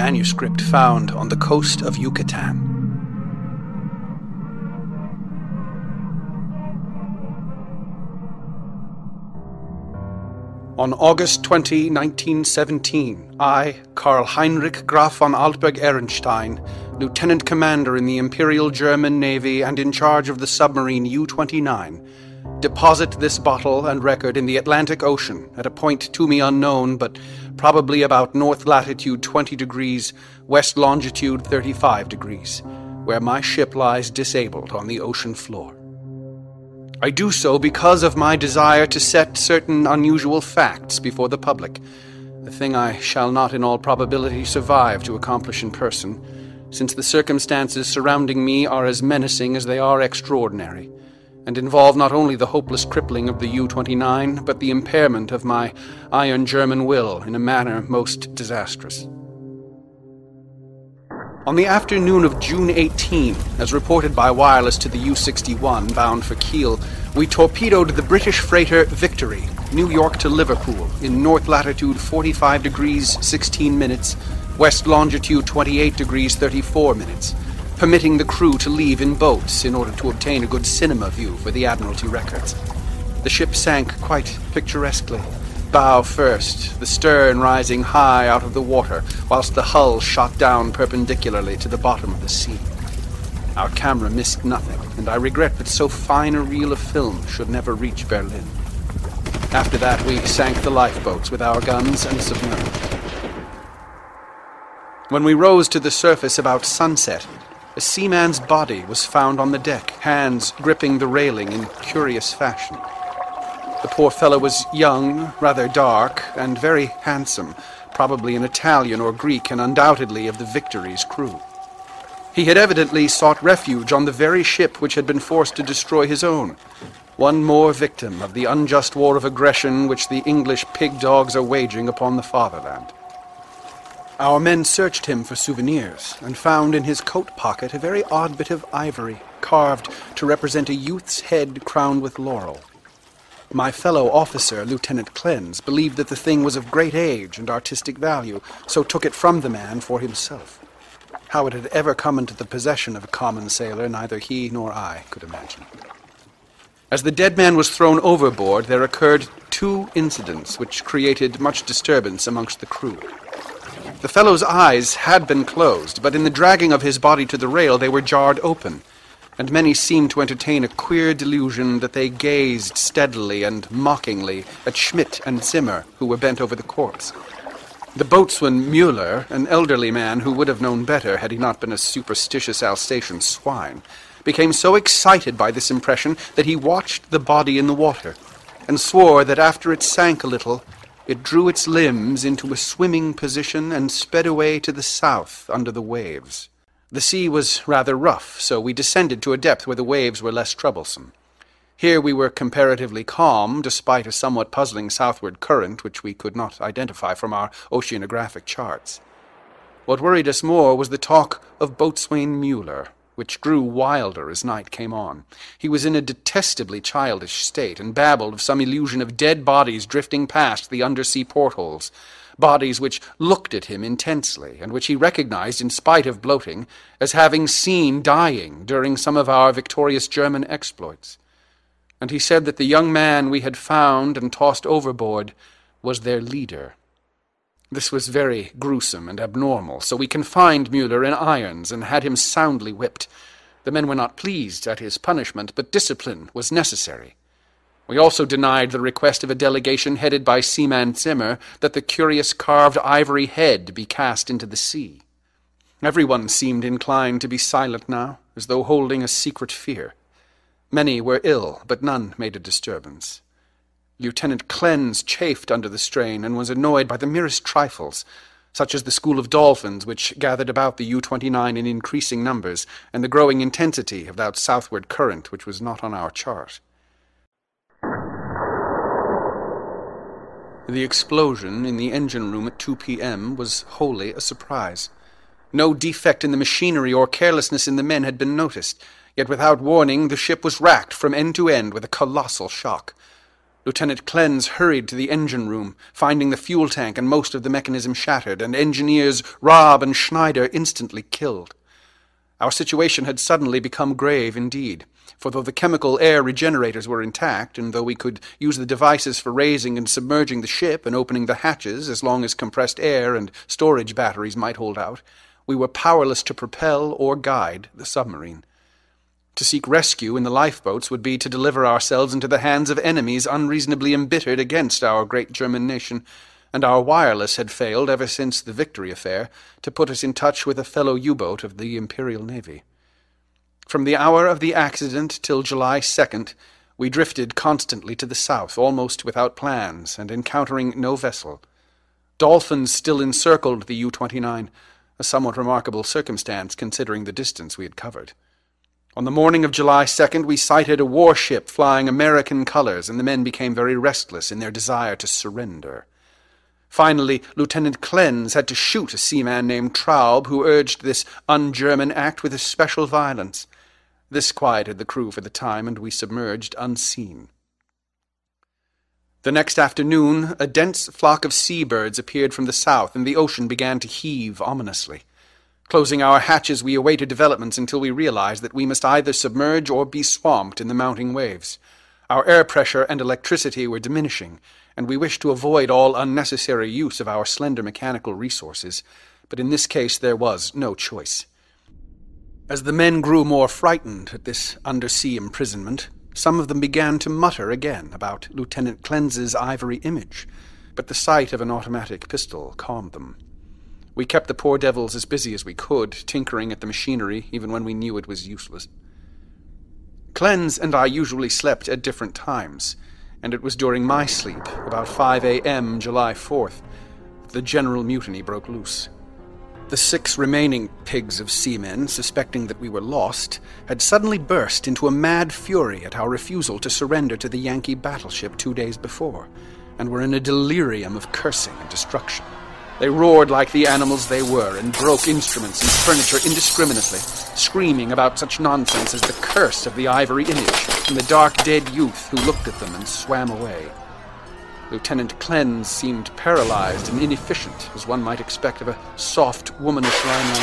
manuscript found on the coast of Yucatan. On August 20, 1917, I, Karl Heinrich Graf von Altberg Ehrenstein, Lieutenant Commander in the Imperial German Navy and in charge of the submarine U 29, deposit this bottle and record in the Atlantic Ocean at a point to me unknown, but probably about north latitude 20 degrees, west longitude 35 degrees, where my ship lies disabled on the ocean floor. I do so because of my desire to set certain unusual facts before the public, a thing I shall not in all probability survive to accomplish in person, since the circumstances surrounding me are as menacing as they are extraordinary, and involve not only the hopeless crippling of the U 29, but the impairment of my iron German will in a manner most disastrous. On the afternoon of June 18, as reported by wireless to the U 61 bound for Kiel, we torpedoed the British freighter Victory, New York to Liverpool, in north latitude 45 degrees 16 minutes, west longitude 28 degrees 34 minutes, permitting the crew to leave in boats in order to obtain a good cinema view for the Admiralty records. The ship sank quite picturesquely bow first, the stern rising high out of the water, whilst the hull shot down perpendicularly to the bottom of the sea. Our camera missed nothing, and I regret that so fine a reel of film should never reach Berlin. After that, we sank the lifeboats with our guns and submerged. When we rose to the surface about sunset, a seaman's body was found on the deck, hands gripping the railing in curious fashion. The poor fellow was young, rather dark, and very handsome, probably an Italian or Greek, and undoubtedly of the Victory's crew. He had evidently sought refuge on the very ship which had been forced to destroy his own. One more victim of the unjust war of aggression which the English pig dogs are waging upon the fatherland. Our men searched him for souvenirs and found in his coat pocket a very odd bit of ivory, carved to represent a youth's head crowned with laurel. My fellow officer, Lieutenant Klenz, believed that the thing was of great age and artistic value, so took it from the man for himself. How it had ever come into the possession of a common sailor, neither he nor I could imagine. As the dead man was thrown overboard, there occurred two incidents which created much disturbance amongst the crew. The fellow's eyes had been closed, but in the dragging of his body to the rail they were jarred open, and many seemed to entertain a queer delusion that they gazed steadily and mockingly at Schmidt and Zimmer, who were bent over the corpse. The boatswain Mueller, an elderly man who would have known better had he not been a superstitious Alsatian swine, became so excited by this impression that he watched the body in the water, and swore that after it sank a little, it drew its limbs into a swimming position and sped away to the south under the waves. The sea was rather rough, so we descended to a depth where the waves were less troublesome. Here we were comparatively calm, despite a somewhat puzzling southward current which we could not identify from our oceanographic charts. What worried us more was the talk of Boatswain Mueller, which grew wilder as night came on. He was in a detestably childish state, and babbled of some illusion of dead bodies drifting past the undersea portholes, bodies which looked at him intensely, and which he recognized, in spite of bloating, as having seen dying during some of our victorious German exploits. And he said that the young man we had found and tossed overboard was their leader. This was very gruesome and abnormal, so we confined Mueller in irons and had him soundly whipped. The men were not pleased at his punishment, but discipline was necessary. We also denied the request of a delegation headed by Seaman Zimmer that the curious carved ivory head be cast into the sea. Everyone seemed inclined to be silent now, as though holding a secret fear. Many were ill, but none made a disturbance. Lieutenant Klenz chafed under the strain and was annoyed by the merest trifles, such as the school of dolphins which gathered about the U 29 in increasing numbers, and the growing intensity of that southward current which was not on our chart. The explosion in the engine room at 2 p.m. was wholly a surprise. No defect in the machinery or carelessness in the men had been noticed, yet without warning the ship was racked from end to end with a colossal shock. Lieutenant Klenz hurried to the engine room, finding the fuel tank and most of the mechanism shattered, and engineers Raab and Schneider instantly killed. Our situation had suddenly become grave indeed, for though the chemical air regenerators were intact, and though we could use the devices for raising and submerging the ship and opening the hatches as long as compressed air and storage batteries might hold out, we were powerless to propel or guide the submarine. To seek rescue in the lifeboats would be to deliver ourselves into the hands of enemies unreasonably embittered against our great German nation, and our wireless had failed ever since the Victory affair to put us in touch with a fellow U-boat of the Imperial Navy. From the hour of the accident till July 2nd, we drifted constantly to the south, almost without plans, and encountering no vessel. Dolphins still encircled the U-29, a somewhat remarkable circumstance considering the distance we had covered. On the morning of July 2nd, we sighted a warship flying American colors, and the men became very restless in their desire to surrender. Finally, Lieutenant Klenz had to shoot a seaman named Traub, who urged this un-German act with especial violence. This quieted the crew for the time, and we submerged unseen. The next afternoon, a dense flock of seabirds appeared from the south, and the ocean began to heave ominously. Closing our hatches, we awaited developments until we realized that we must either submerge or be swamped in the mounting waves. Our air pressure and electricity were diminishing, and we wished to avoid all unnecessary use of our slender mechanical resources, but in this case there was no choice. As the men grew more frightened at this undersea imprisonment, some of them began to mutter again about Lieutenant Klenz's ivory image, but the sight of an automatic pistol calmed them. We kept the poor devils as busy as we could, tinkering at the machinery even when we knew it was useless. Klenz and I usually slept at different times, and it was during my sleep, about 5 a.m. July 4th, that the general mutiny broke loose. The six remaining pigs of seamen, suspecting that we were lost, had suddenly burst into a mad fury at our refusal to surrender to the Yankee battleship two days before, and were in a delirium of cursing and destruction. They roared like the animals they were and broke instruments and furniture indiscriminately, screaming about such nonsense as the curse of the ivory image and the dark dead youth who looked at them and swam away. Lieutenant Klenz seemed paralyzed and inefficient, as one might expect of a soft, womanish Rhinelander.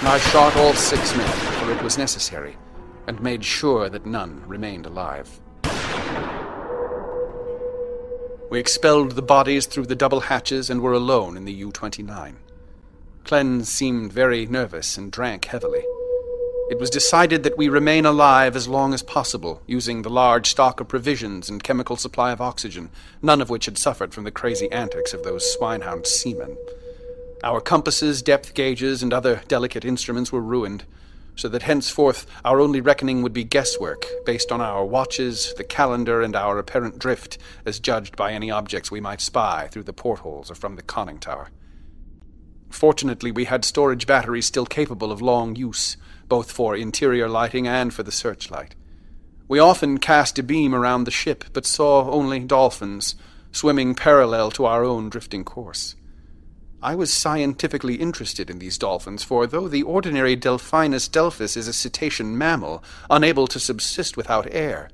And I shot all six men, for it was necessary, and made sure that none remained alive. We expelled the bodies through the double hatches and were alone in the U 29. Klenz seemed very nervous and drank heavily. It was decided that we remain alive as long as possible, using the large stock of provisions and chemical supply of oxygen, none of which had suffered from the crazy antics of those swinehound seamen. Our compasses, depth gauges, and other delicate instruments were ruined, so that henceforth our only reckoning would be guesswork, based on our watches, the calendar, and our apparent drift, as judged by any objects we might spy through the portholes or from the conning tower. Fortunately, we had storage batteries still capable of long use, both for interior lighting and for the searchlight. We often cast a beam around the ship, but saw only dolphins, swimming parallel to our own drifting course. I was scientifically interested in these dolphins, for though the ordinary Delphinus delphis is a cetacean mammal, unable to subsist without air,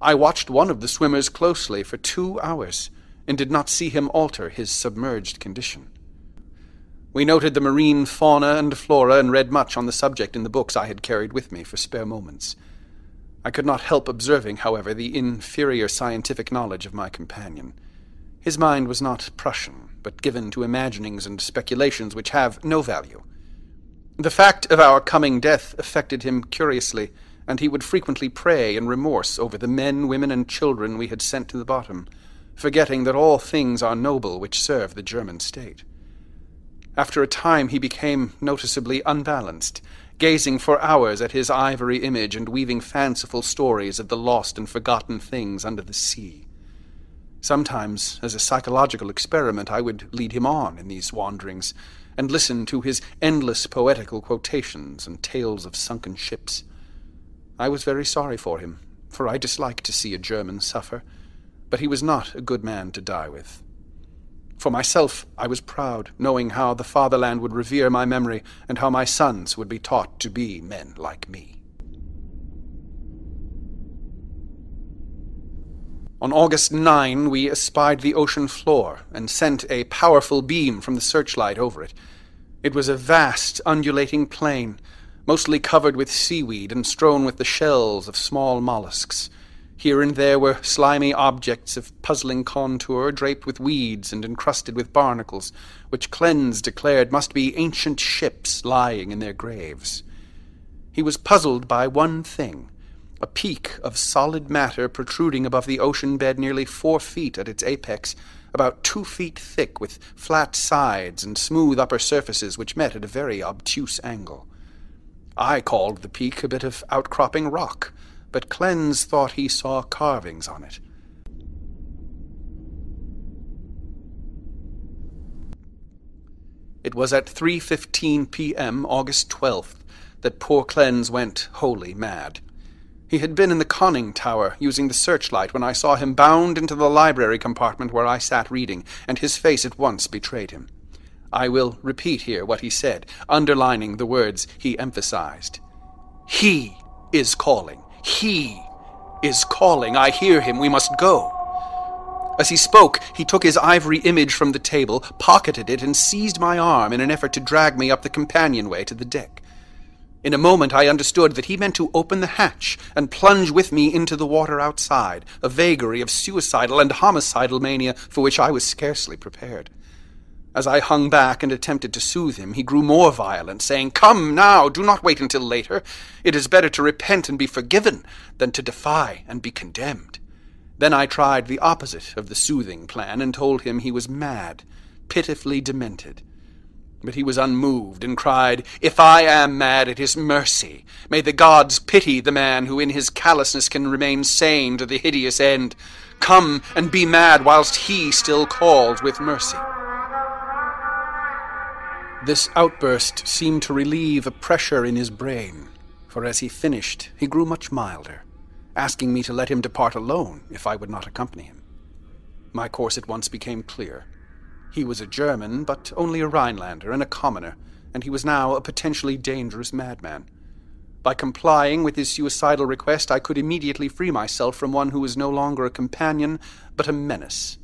I watched one of the swimmers closely for two hours, and did not see him alter his submerged condition. We noted the marine fauna and flora and read much on the subject in the books I had carried with me for spare moments. I could not help observing, however, the inferior scientific knowledge of my companion. His mind was not Prussian, but given to imaginings and speculations which have no value. The fact of our coming death affected him curiously, and he would frequently pray in remorse over the men, women, and children we had sent to the bottom, forgetting that all things are noble which serve the German state. After a time he became noticeably unbalanced, gazing for hours at his ivory image and weaving fanciful stories of the lost and forgotten things under the sea. Sometimes, as a psychological experiment, I would lead him on in these wanderings, and listen to his endless poetical quotations and tales of sunken ships. I was very sorry for him, for I disliked to see a German suffer, but he was not a good man to die with. For myself, I was proud, knowing how the fatherland would revere my memory, and how my sons would be taught to be men like me. On August 9, we espied the ocean floor and sent a powerful beam from the searchlight over it. It was a vast, undulating plain, mostly covered with seaweed and strewn with the shells of small mollusks. Here and there were slimy objects of puzzling contour, draped with weeds and encrusted with barnacles, which Klenz declared must be ancient ships lying in their graves. He was puzzled by one thing a peak of solid matter protruding above the ocean bed nearly four feet at its apex, about two feet thick, with flat sides and smooth upper surfaces which met at a very obtuse angle. I called the peak a bit of outcropping rock, but Klenz thought he saw carvings on it. It was at 3:15 p.m. August 12th that poor Klenz went wholly mad. He had been in the conning tower, using the searchlight, when I saw him bound into the library compartment where I sat reading, and his face at once betrayed him. I will repeat here what he said, underlining the words he emphasized. He is calling. He is calling. I hear him. We must go. As he spoke, he took his ivory image from the table, pocketed it, and seized my arm in an effort to drag me up the companionway to the deck. In a moment I understood that he meant to open the hatch and plunge with me into the water outside, a vagary of suicidal and homicidal mania for which I was scarcely prepared. As I hung back and attempted to soothe him, he grew more violent, saying, Come now, do not wait until later. It is better to repent and be forgiven than to defy and be condemned. Then I tried the opposite of the soothing plan and told him he was mad, pitifully demented. But he was unmoved, and cried, If I am mad, it is mercy. May the gods pity the man who in his callousness can remain sane to the hideous end. Come and be mad whilst he still calls with mercy. This outburst seemed to relieve a pressure in his brain, for as he finished, he grew much milder, asking me to let him depart alone if I would not accompany him. My course at once became clear. He was a German, but only a Rhinelander and a commoner, and he was now a potentially dangerous madman. By complying with his suicidal request, I could immediately free myself from one who was no longer a companion, but a menace.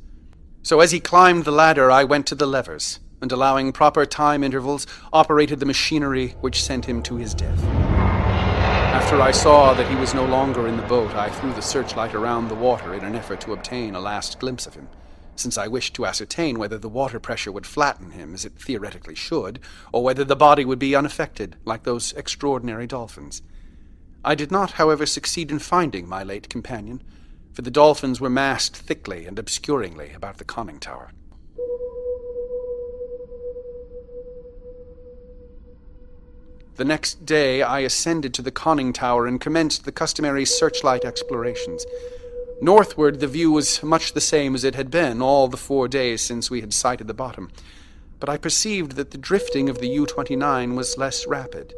So as he climbed the ladder, I went to the levers, and allowing proper time intervals, operated the machinery which sent him to his death. After I saw that he was no longer in the boat, I threw the searchlight around the water in an effort to obtain a last glimpse of him since I wished to ascertain whether the water pressure would flatten him, as it theoretically should, or whether the body would be unaffected, like those extraordinary dolphins. I did not, however, succeed in finding my late companion, for the dolphins were massed thickly and obscuringly about the conning tower. The next day I ascended to the conning tower and commenced the customary searchlight explorations. Northward, the view was much the same as it had been all the four days since we had sighted the bottom, but I perceived that the drifting of the U 29 was less rapid.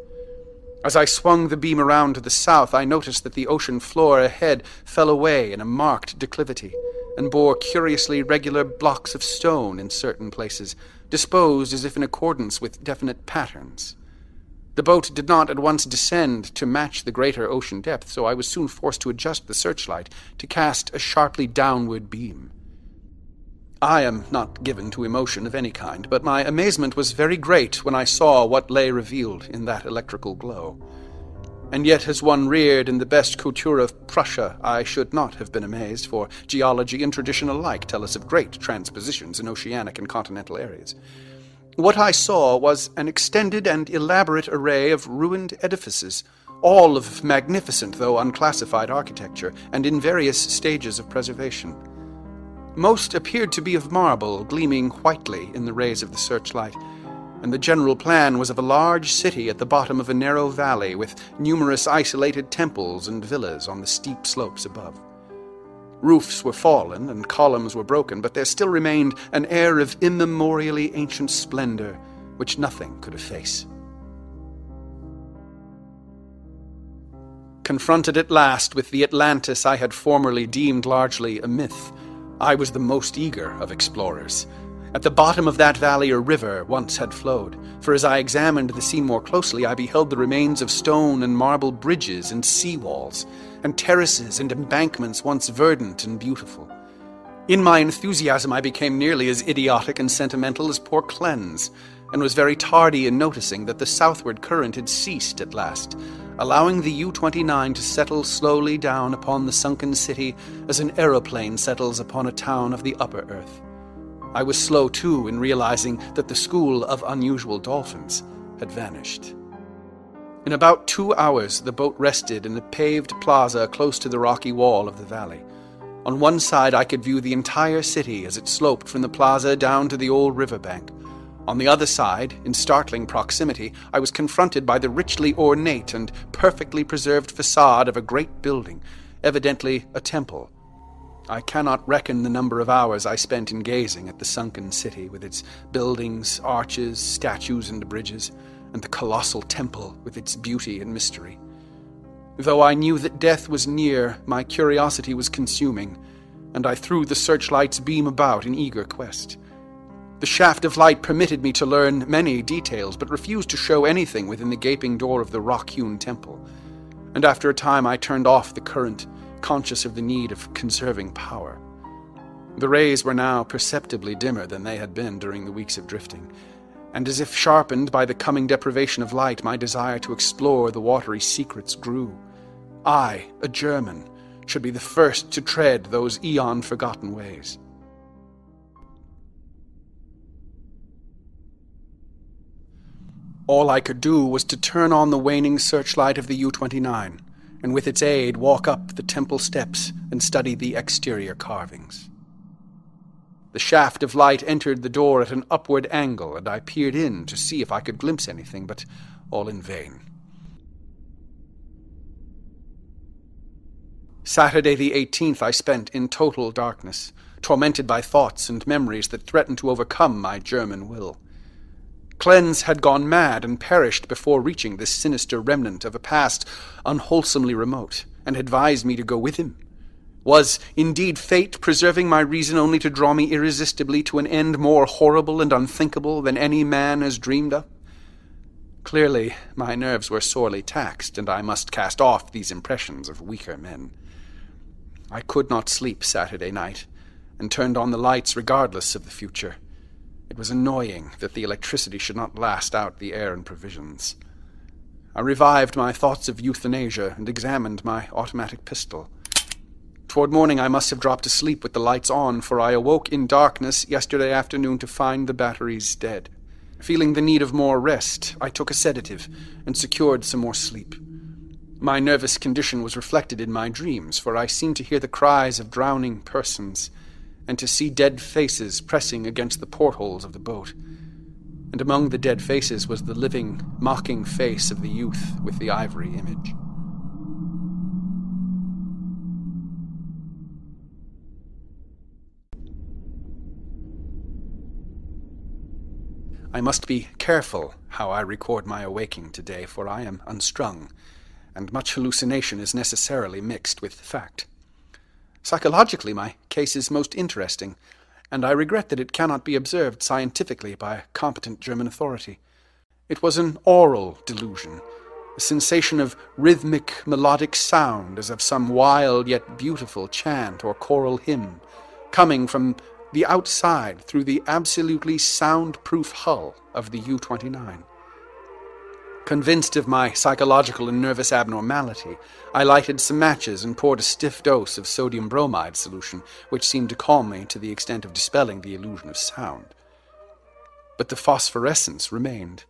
As I swung the beam around to the south, I noticed that the ocean floor ahead fell away in a marked declivity, and bore curiously regular blocks of stone in certain places, disposed as if in accordance with definite patterns. The boat did not at once descend to match the greater ocean depth, so I was soon forced to adjust the searchlight to cast a sharply downward beam. I am not given to emotion of any kind, but my amazement was very great when I saw what lay revealed in that electrical glow. And yet, as one reared in the best Kultur of Prussia, I should not have been amazed, for geology and tradition alike tell us of great transpositions in oceanic and continental areas. What I saw was an extended and elaborate array of ruined edifices, all of magnificent though unclassified architecture, and in various stages of preservation. Most appeared to be of marble, gleaming whitely in the rays of the searchlight, and the general plan was of a large city at the bottom of a narrow valley with numerous isolated temples and villas on the steep slopes above. Roofs were fallen and columns were broken, but there still remained an air of immemorially ancient splendor which nothing could efface. Confronted at last with the Atlantis I had formerly deemed largely a myth, I was the most eager of explorers. At the bottom of that valley a river once had flowed, for as I examined the scene more closely, I beheld the remains of stone and marble bridges and sea walls, and terraces and embankments once verdant and beautiful. In my enthusiasm, I became nearly as idiotic and sentimental as poor Klenz, and was very tardy in noticing that the southward current had ceased at last, allowing the U 29 to settle slowly down upon the sunken city as an aeroplane settles upon a town of the upper earth. I was slow, too, in realizing that the school of unusual dolphins had vanished. In about two hours, the boat rested in a paved plaza close to the rocky wall of the valley. On one side, I could view the entire city as it sloped from the plaza down to the old river bank. On the other side, in startling proximity, I was confronted by the richly ornate and perfectly preserved facade of a great building, evidently a temple. I cannot reckon the number of hours I spent in gazing at the sunken city with its buildings, arches, statues, and bridges, and the colossal temple with its beauty and mystery. Though I knew that death was near, my curiosity was consuming, and I threw the searchlight's beam about in eager quest. The shaft of light permitted me to learn many details, but refused to show anything within the gaping door of the rock hewn temple. And after a time I turned off the current, conscious of the need of conserving power. The rays were now perceptibly dimmer than they had been during the weeks of drifting, and as if sharpened by the coming deprivation of light, my desire to explore the watery secrets grew. I, a German, should be the first to tread those eon forgotten ways. All I could do was to turn on the waning searchlight of the U 29, and with its aid walk up the temple steps and study the exterior carvings. The shaft of light entered the door at an upward angle, and I peered in to see if I could glimpse anything, but all in vain. Saturday the 18th I spent in total darkness, tormented by thoughts and memories that threatened to overcome my German will. Klenz had gone mad and perished before reaching this sinister remnant of a past unwholesomely remote, and advised me to go with him. Was indeed fate preserving my reason only to draw me irresistibly to an end more horrible and unthinkable than any man has dreamed of? Clearly, my nerves were sorely taxed, and I must cast off these impressions of weaker men. I could not sleep Saturday night, and turned on the lights regardless of the future. It was annoying that the electricity should not last out the air and provisions. I revived my thoughts of euthanasia and examined my automatic pistol. Toward morning I must have dropped asleep with the lights on, for I awoke in darkness yesterday afternoon to find the batteries dead. Feeling the need of more rest, I took a sedative and secured some more sleep. My nervous condition was reflected in my dreams, for I seemed to hear the cries of drowning persons and to see dead faces pressing against the portholes of the boat. And among the dead faces was the living, mocking face of the youth with the ivory image. I must be careful how I record my awaking today, for I am unstrung, and much hallucination is necessarily mixed with fact. Psychologically, my case is most interesting, and I regret that it cannot be observed scientifically by a competent German authority. It was an aural delusion, a sensation of rhythmic, melodic sound as of some wild yet beautiful chant or choral hymn, coming from the outside through the absolutely soundproof hull of the U 29. Convinced of my psychological and nervous abnormality, I lighted some matches and poured a stiff dose of sodium bromide solution, which seemed to calm me to the extent of dispelling the illusion of sound. But the phosphorescence remained.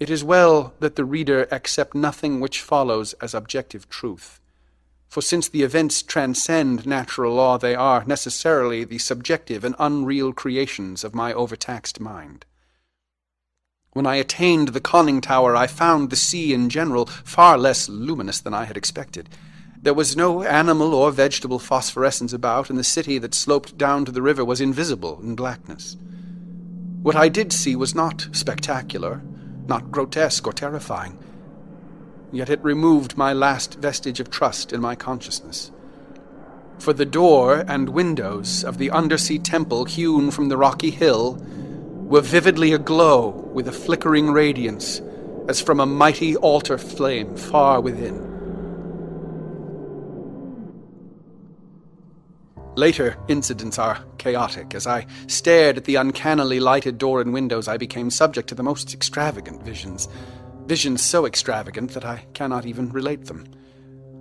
It is well that the reader accept nothing which follows as objective truth. For since the events transcend natural law, they are necessarily the subjective and unreal creations of my overtaxed mind. When I attained the conning tower, I found the sea in general far less luminous than I had expected. There was no animal or vegetable phosphorescence about, and the city that sloped down to the river was invisible in blackness. What I did see was not spectacular, not grotesque or terrifying, yet it removed my last vestige of trust in my consciousness. For the door and windows of the undersea temple hewn from the rocky hill were vividly aglow with a flickering radiance as from a mighty altar flame far within. Later incidents are chaotic. As I stared at the uncannily lighted door and windows, I became subject to the most extravagant visions. Visions so extravagant that I cannot even relate them.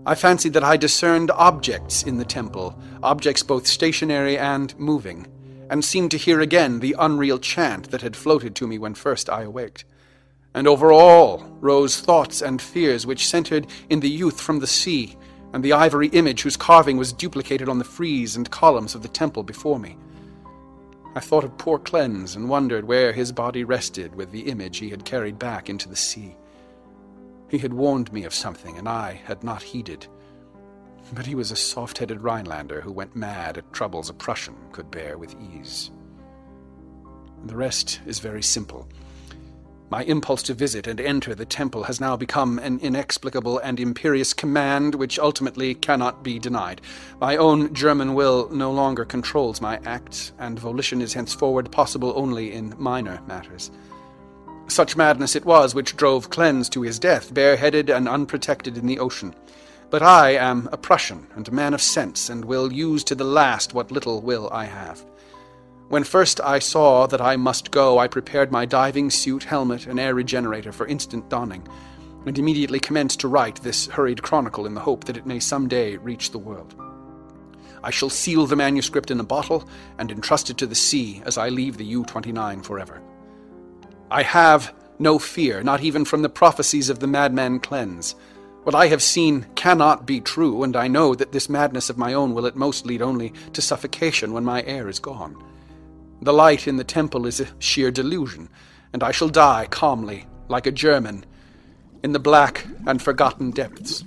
I fancied that I discerned objects in the temple, objects both stationary and moving, and seemed to hear again the unreal chant that had floated to me when first I awaked. And over all rose thoughts and fears which centered in the youth from the sea, and the ivory image whose carving was duplicated on the frieze and columns of the temple before me. I thought of poor Klenz and wondered where his body rested with the image he had carried back into the sea. He had warned me of something, and I had not heeded. But he was a soft headed Rhinelander who went mad at troubles a Prussian could bear with ease. The rest is very simple. My impulse to visit and enter the temple has now become an inexplicable and imperious command which ultimately cannot be denied. My own German will no longer controls my acts, and volition is henceforward possible only in minor matters. Such madness it was which drove Klenz to his death, bareheaded and unprotected in the ocean. But I am a Prussian and a man of sense, and will use to the last what little will I have. When first I saw that I must go, I prepared my diving suit, helmet, and air regenerator for instant donning, and immediately commenced to write this hurried chronicle in the hope that it may some day reach the world. I shall seal the manuscript in a bottle and entrust it to the sea as I leave the U 29 forever. I have no fear, not even from the prophecies of the madman Klenz. What I have seen cannot be true, and I know that this madness of my own will at most lead only to suffocation when my air is gone. The light in the temple is a sheer delusion, and I shall die calmly, like a German, in the black and forgotten depths.